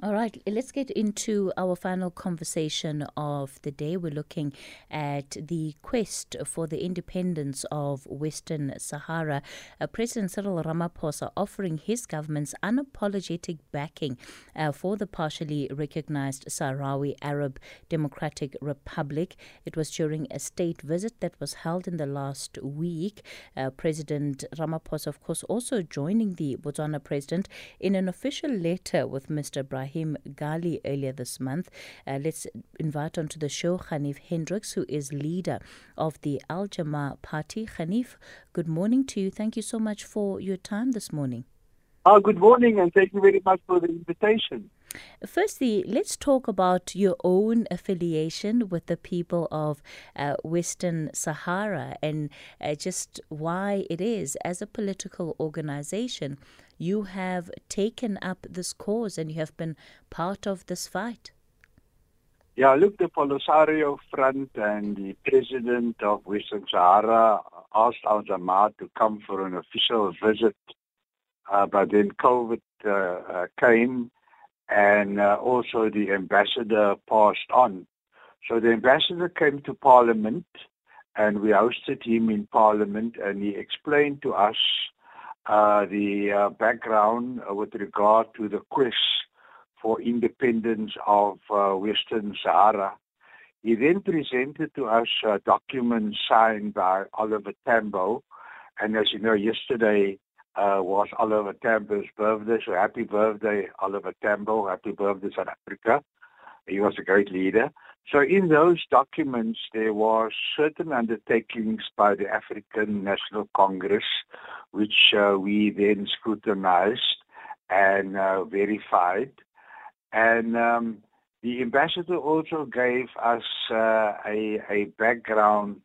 All right, let's get into our final conversation of the day. We're looking at the quest for the independence of Western Sahara. Uh, President Cyril Ramaphosa offering his government's unapologetic backing uh, for the partially recognized Sahrawi Arab Democratic Republic. It was during a state visit that was held in the last week. Uh, president Ramaphosa, of course, also joining the Botswana president in an official letter with Mr. Ibrahim. Ibrahim Ghali earlier this month. Uh, let's invite onto the show Ganief Hendricks, who is leader of the Al Jamah Party. Ganief, good morning to you. Thank you so much for your time this morning. Oh, good morning, and thank you very much for the invitation. Firstly, let's talk about your own affiliation with the people of uh, Western Sahara and uh, just why it is, as a political organization, you have taken up this cause and you have been part of this fight. Yeah, look, the Polisario Front and the president of Western Sahara asked Al Jamaat to come for an official visit, uh, but then COVID uh, uh, came and uh, also the ambassador passed on. So the ambassador came to Parliament and we hosted him in Parliament and he explained to us uh, the uh, background with regard to the quest for independence of uh, Western Sahara. He then presented to us documents signed by Oliver Tambo. And as you know, yesterday uh, was Oliver Tambo's birthday. So happy birthday, Oliver Tambo. Happy birthday, South Africa. He was a great leader. So in those documents, there were certain undertakings by the African National Congress, which uh, we then scrutinized and uh, verified. And um, the ambassador also gave us uh, a, a background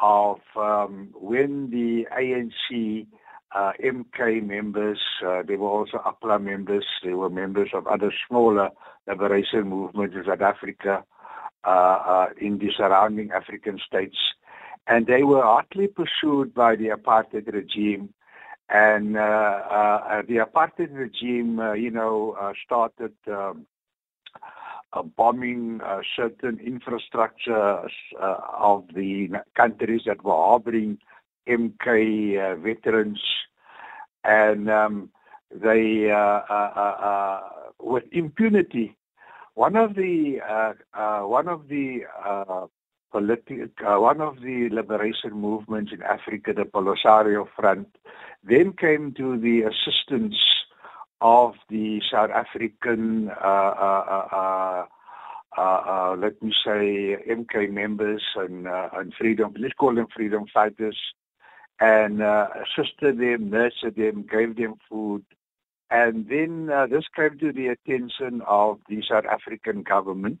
of um, when the ANC uh, MK members, uh, they were also APLA members, they were members of other smaller liberation movements in South Africa, in the surrounding African states. And they were hotly pursued by the apartheid regime. And uh, uh, the apartheid regime, you know, started um, bombing certain infrastructure of the countries that were harboring MK veterans and um, they uh, uh, uh, uh, with impunity. One of the uh, uh, one of the uh, politi- uh, one of the liberation movements in Africa, the Polisario Front, then came to the assistance of the South African, uh, let me say, MK members and, and freedom. Let's call them freedom fighters and uh, assisted them, nurtured them, gave them food. And then uh, this came to the attention of the South African government,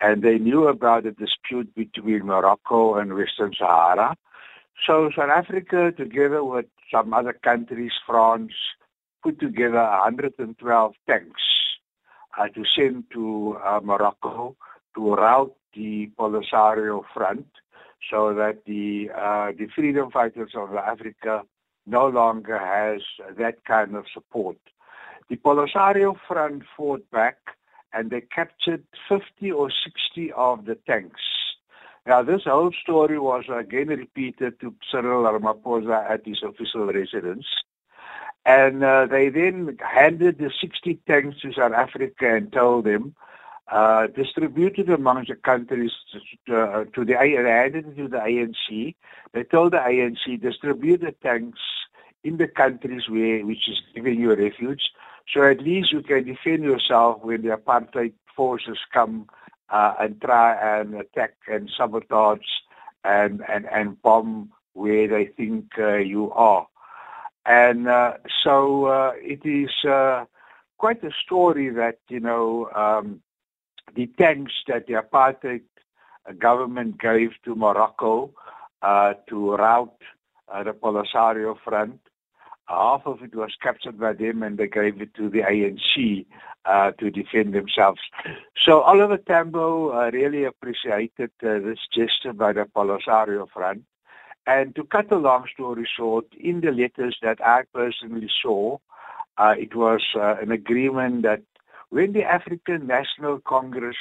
and they knew about the dispute between Morocco and Western Sahara. So South Africa, together with some other countries, France, put together 112 tanks uh, to send to uh, Morocco to rout the Polisario front so that the uh, the freedom fighters of Africa no longer has that kind of support. The Polisario Front fought back and they captured 50 or 60 of the tanks. Now, this whole story was again repeated to Cyril Ramaphosa at his official residence. And uh, they then handed the 60 tanks to South Africa and told them uh, distributed among the countries to, uh, to the handed to the ANC. They told the ANC distribute the tanks in the countries where which is giving you refuge, so at least you can defend yourself when the apartheid forces come uh, and try and attack and sabotage and and and bomb where they think uh, you are. And uh, so uh, it is uh, quite a story that you know. Um, the tanks that the apartheid government gave to Morocco uh, to rout uh, the Polisario front. Half of it was captured by them and they gave it to the ANC uh, to defend themselves. So Oliver Tambo uh, really appreciated uh, this gesture by the Polisario front. And to cut a long story short, in the letters that I personally saw, uh, it was an agreement that when the African National Congress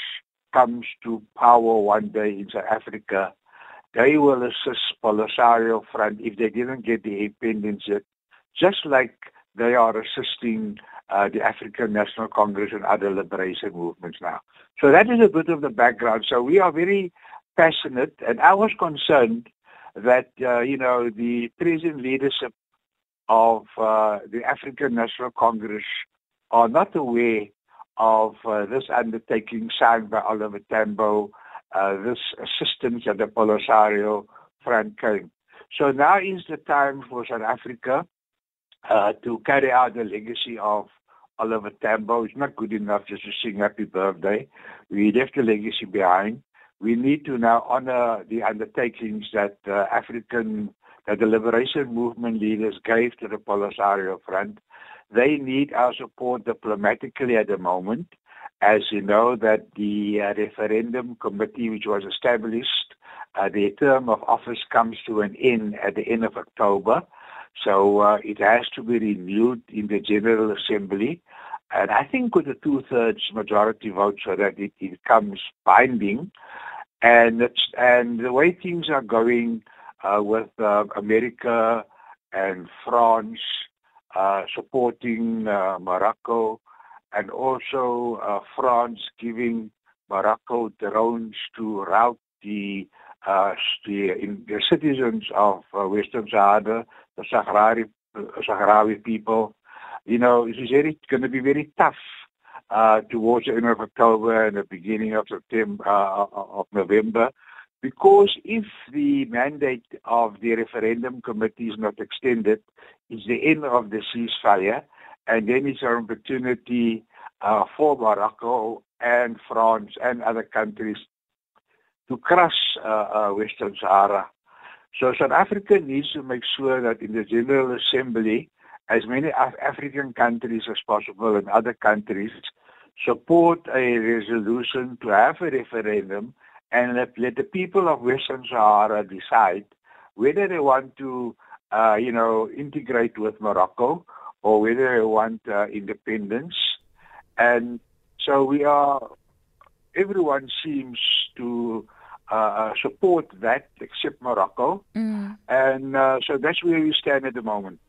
comes to power one day in South Africa, they will assist Polisario Front if they didn't get the independence just like they are assisting uh, the African National Congress and other liberation movements now. So that is a bit of the background. So we are very passionate, and I was concerned that uh, you know the present leadership of uh, the African National Congress are not aware of uh, this undertaking signed by Oliver Tambo, uh, this assistance at the Polisario front came. So now is the time for South Africa uh, to carry out the legacy of Oliver Tambo. It's not good enough just to sing happy birthday. We left the legacy behind. We need to now honor the undertakings that uh, African, that the liberation movement leaders gave to the Polisario Front. They need our support diplomatically at the moment. As you know, that the uh, referendum committee, which was established, uh, the term of office comes to an end at the end of October. So uh, it has to be renewed in the General Assembly. And I think with a two-thirds majority vote so that it, becomes binding. And, and the way things are going uh, with uh, America and France uh, supporting uh, Morocco and also uh, France giving Morocco drones to route the the, the citizens of uh, Western Sahara, the Sahrawi, uh, Sahrawi people. You know, it is going to be very tough uh, towards the end of October and the beginning of September uh, of November, because if the mandate of the referendum committee is not extended, it's the end of the ceasefire, and then it's an opportunity uh, for Morocco and France and other countries to crush uh, uh, Western Sahara. So South Africa needs to make sure that in the General Assembly, as many Af African countries as possible and other countries support a resolution to have a referendum and let, let the people of Western Sahara decide whether they want to, uh, you know, integrate with Morocco or whether they want uh, independence. And so we are, everyone seems to uh, support that except Morocco. Mm. And uh, so that's where we stand at the moment.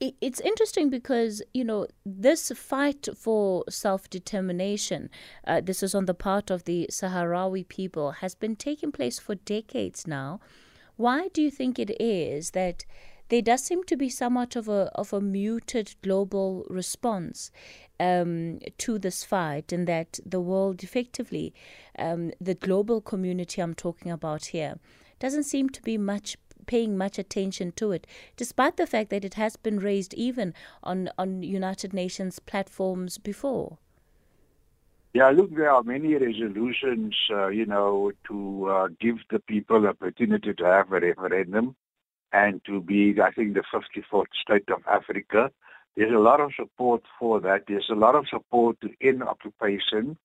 It's interesting because, you know, this fight for self determination, uh, this is on the part of the Sahrawi people, has been taking place for decades now. Why do you think it is that there does seem to be somewhat of a of a muted global response um, to this fight, and that the world effectively, um, the global community I'm talking about here, doesn't seem to be much paying much attention to it, despite the fact that it has been raised even on on United Nations platforms before. Yeah, look, there are many resolutions, uh, you know, to uh, give the people opportunity to have a referendum and to be, I think, the 54th state of Africa. There's a lot of support for that. There's a lot of support to end occupation,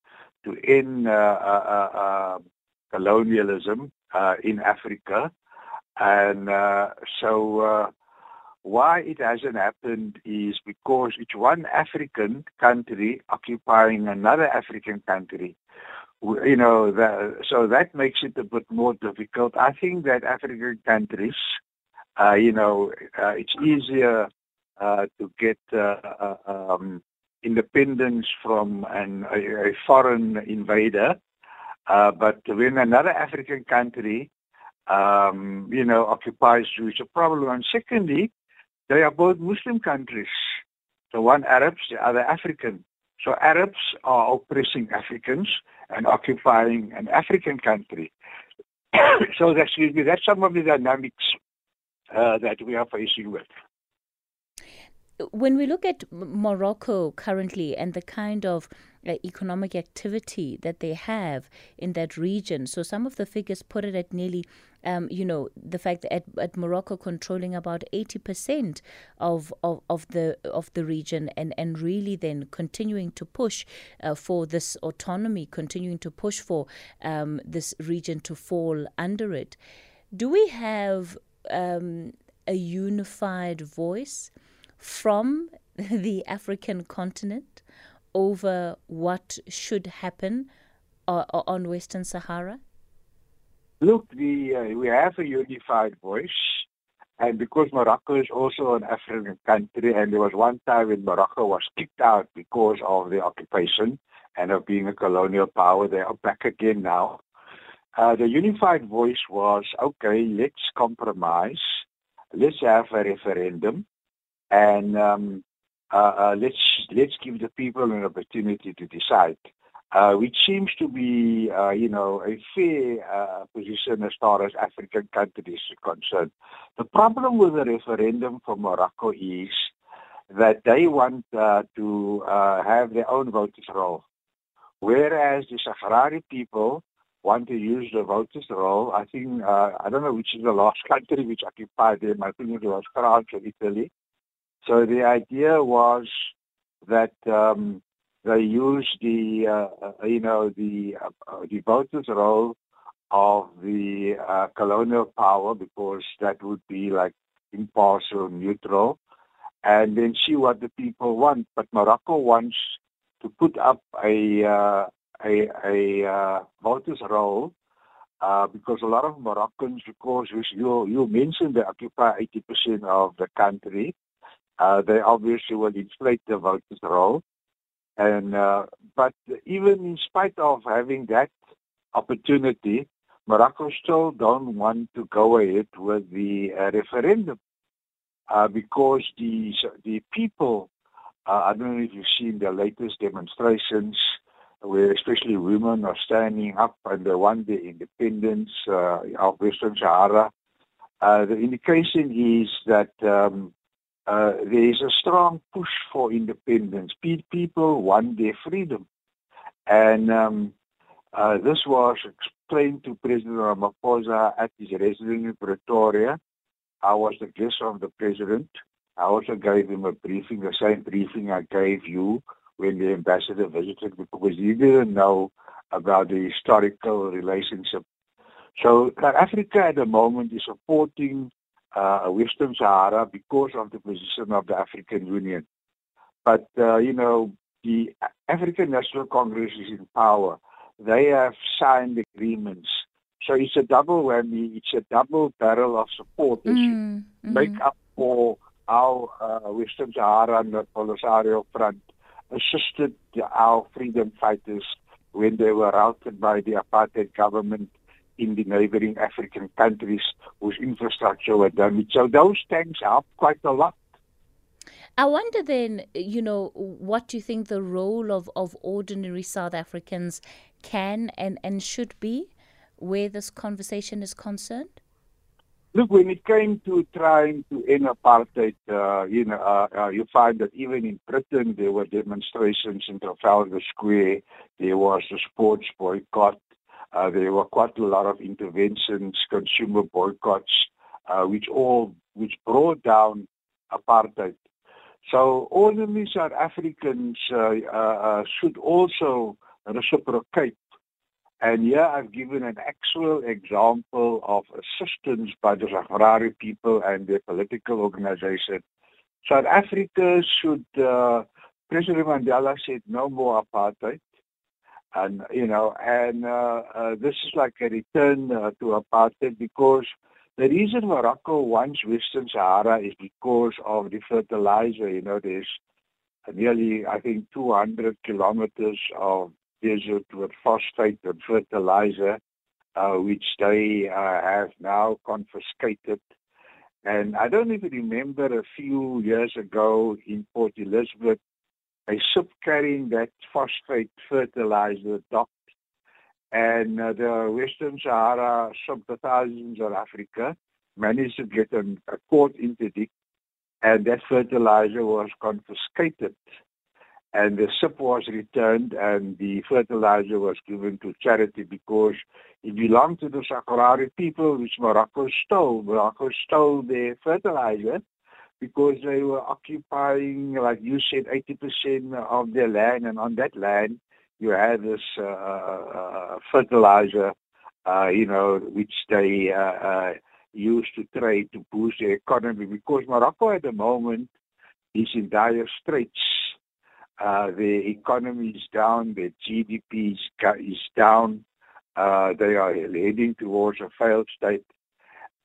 to end uh, uh, uh, uh colonialism uh, in Africa. And uh, so why it hasn't happened is because it's one African country occupying another African country you know, the, so that makes it a bit more difficult. I think that African countries uh, you know, uh, it's easier uh, to get uh, uh, um, independence from an, a, a foreign invader. Uh, but when another African country, um, you know, occupies you, it's a problem. And secondly, they are both Muslim countries. So one Arabs, the other African. So Arabs are oppressing Africans and occupying an African country. so that's, that's some of the dynamics uh, that we are facing with. When we look at Morocco currently and the kind of uh, economic activity that they have in that region, so some of the figures put it at nearly, um, you know, the fact that at, at Morocco controlling about eighty percent of, of, of the of the region, and, and really then continuing to push uh, for this autonomy, continuing to push for um, this region to fall under it. Do we have um, a unified voice from the African continent? over what should happen uh, on Western Sahara? Look, the, uh, we have a unified voice. And because Morocco is also an African country, and there was one time when Morocco was kicked out because of the occupation and of being a colonial power, they are back again now. Uh, the unified voice was okay, let's compromise, let's have a referendum, and um, uh, uh, let's let's give the people an opportunity to decide. Uh, which seems to be, uh, you know, a fair uh, position as far as African countries are concerned. The problem with the referendum for Morocco is that they want uh, to have their own voters roll, whereas the Sahrawi people want to use the voters role. I think, uh, I don't know which is the last country which occupied them. I think it was France or Italy. So the idea was that um, they use the uh, uh, you know the uh, the voters' role of the uh, colonial power because that would be like impartial, neutral, and then see what the people want. But Morocco wants to put up a uh, a, a uh, voters' role uh, because a lot of Moroccans, because you you mentioned they occupy 80% of the country, uh, they obviously will inflate the voters' role. And uh, but even in spite of having that opportunity, Morocco still don't want to go ahead with the uh, referendum uh, because the the people. Uh, I don't know if you've seen the latest demonstrations where especially women are standing up and they want the independence uh, of Western Sahara. Uh, the indication is that um, uh, there is a strong push for independence. People want their freedom. And um, uh, this was explained to President Ramaphosa at his residence in Pretoria. I was the guest of the president. I also gave him a briefing, the same briefing I gave you when the ambassador visited because he didn't know about the historical relationship. So South Africa at the moment is supporting uh, Western Sahara because of the position of the African Union. But, uh, you know, the African National Congress is in power. They have signed agreements. So it's a double whammy. It's a double barrel of support that mm, mm. make up for our uh, Western Sahara and the Polisario Front assisted our freedom fighters when they were routed by the apartheid government in the neighboring African countries whose infrastructure were damaged. So those tanks help quite a lot. I wonder then, you know, what do you think the role of, of ordinary South Africans can and, and should be where this conversation is concerned? Look, when it came to trying to end apartheid, uh, you know, uh, uh, you find that even in Britain there were demonstrations in Trafalgar Square. There was a sports boycott. Uh, there were quite a lot of interventions, consumer boycotts, uh, which all which brought down apartheid. So ordinary South Africans uh, uh, uh, should also reciprocate. And here I've given an actual example of assistance by the Sahrawi people and their political organization. South Africa should, uh, President Mandela said no more apartheid and you know, and uh, uh, this is like a return uh, to apartheid because the reason Morocco wants Western Sahara is because of the fertilizer. You know, there's nearly, I think, 200 kilometers of desert with phosphate and fertilizer, uh, which they uh, have now confiscated. And I don't even remember a few years ago in Port Elizabeth, a ship carrying that phosphate fertilizer docked, and uh, the Western Sahara sympathizers South Africa managed to get a, a court interdict, and that fertilizer was confiscated. And the ship was returned, and the fertilizer was given to charity because it belonged to the Sahrawi people, which Morocco stole. Morocco stole their fertilizer because they were occupying, like you said, 80% of their land. And on that land, you had this uh, uh fertilizer, uh, you know, which they uh, uh, used to trade to boost the economy. Because Morocco at the moment is in dire straits. Uh, their economy is down, their GDP is, is down. Uh, they are heading towards a failed state.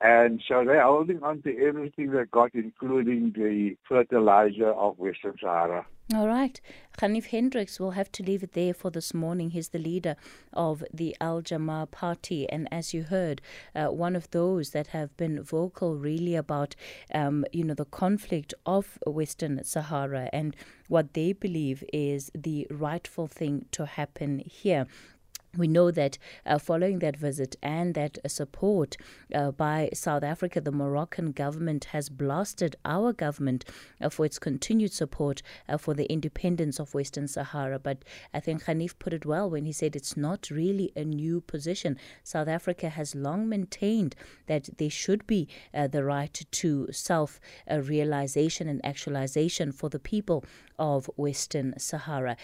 And so they're holding on to everything they got, including the fertilizer of Western Sahara. All right. Ganief Hendricks will have to leave it there for this morning. He's the leader of the Al Jamah party. And as you heard, uh, one of those that have been vocal really about, um, you know, the conflict of Western Sahara and what they believe is the rightful thing to happen here. We know that uh, following that visit and that uh, support uh, by South Africa, the Moroccan government has blasted our government uh, for its continued support uh, for the independence of Western Sahara. But I think Ganief put it well when he said it's not really a new position. South Africa has long maintained that there should be uh, the right to self realization and actualization for the people of Western Sahara.